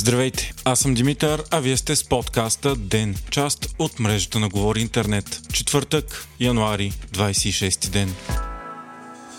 Здравейте, аз съм Димитър, а вие сте с подкаста ДЕН, част от мрежата на Говори Интернет. Четвъртък, януари, 26 ден.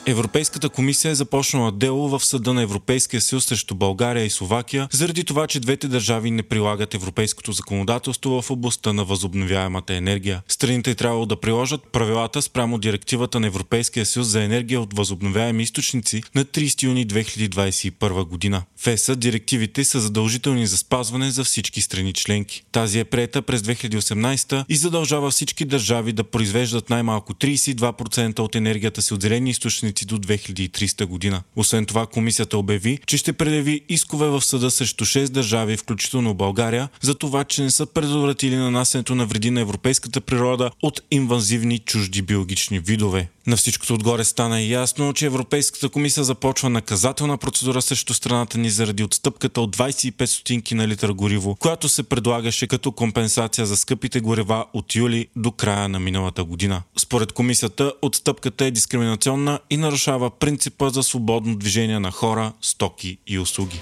Европейската комисия е започнала дело в съда на Европейския съюз срещу България и Словакия, заради това, че двете държави не прилагат европейското законодателство в областта на възобновяемата енергия. Страните трябвало да приложат правилата спрямо директивата на Европейския съюз за енергия от възобновяеми източници на 30 юни 2021 година. В ЕСА директивите са задължителни за спазване за всички страни членки. Тази е прета през 2018 и задължава всички държави да произвеждат най-малко 32% от енергията си от зелени източници източници до 2300 година. Освен това, комисията обяви, че ще предяви искове в съда срещу 6 държави, включително България, за това, че не са предотвратили нанасенето на вреди на европейската природа от инвазивни чужди биологични видове. На всичкото отгоре стана ясно, че Европейската комисия започва наказателна процедура срещу страната ни заради отстъпката от 25 стотинки на литър гориво, която се предлагаше като компенсация за скъпите горива от юли до края на миналата година. Според комисията, отстъпката е дискриминационна и нарушава принципа за свободно движение на хора, стоки и услуги.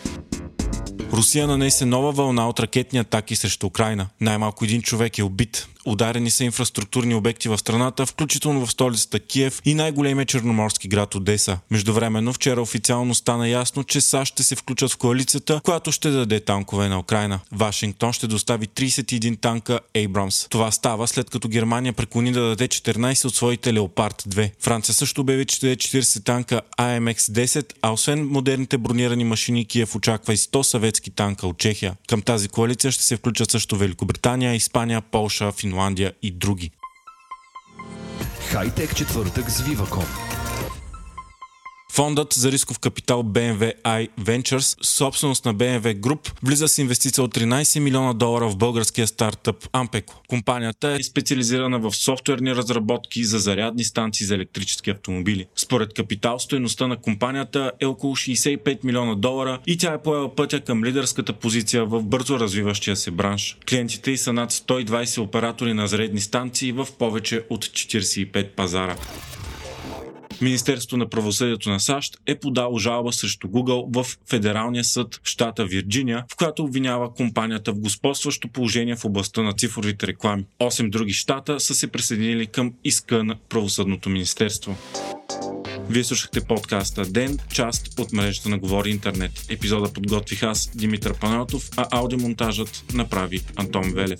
Русия нанесе нова вълна от ракетни атаки срещу Украина. Най-малко един човек е убит. Ударени са инфраструктурни обекти в страната, включително в столицата Киев и най-големия черноморски град Одеса. Междувременно вчера официално стана ясно, че САЩ ще се включат в коалицията, която ще даде танкове на Украина. Вашингтон ще достави 31 танка Abrams. Това става след като Германия преклони да даде 14 от своите Леопард 2. Франция също обяви, че даде 40 танка AMX-10, а освен модерните бронирани машини, Киев очаква и 100 съветски танка от Чехия. Към тази коалиция ще се включат също Великобритания, Испания, Полша, Финландия Финландия и други. Хайтек четвъртък с Viva.com Фондът за рисков капитал BMW I Ventures, собственост на BMW Group, влиза с инвестиция от 13 милиона долара в българския стартъп Ampeco. Компанията е специализирана в софтуерни разработки за зарядни станции за електрически автомобили. Според капитал, стоеността на компанията е около 65 милиона долара и тя е поела пътя към лидерската позиция в бързо развиващия се бранш. Клиентите й са над 120 оператори на зарядни станции в повече от 45 пазара. Министерството на правосъдието на САЩ е подало жалба срещу Google в Федералния съд в щата Вирджиния, в която обвинява компанията в господстващо положение в областта на цифровите реклами. Осем други щата са се присъединили към иска на правосъдното министерство. Вие слушахте подкаста Ден, част от мрежата на Говори Интернет. Епизода подготвих аз, Димитър Панелтов, а аудиомонтажът направи Антон Велев.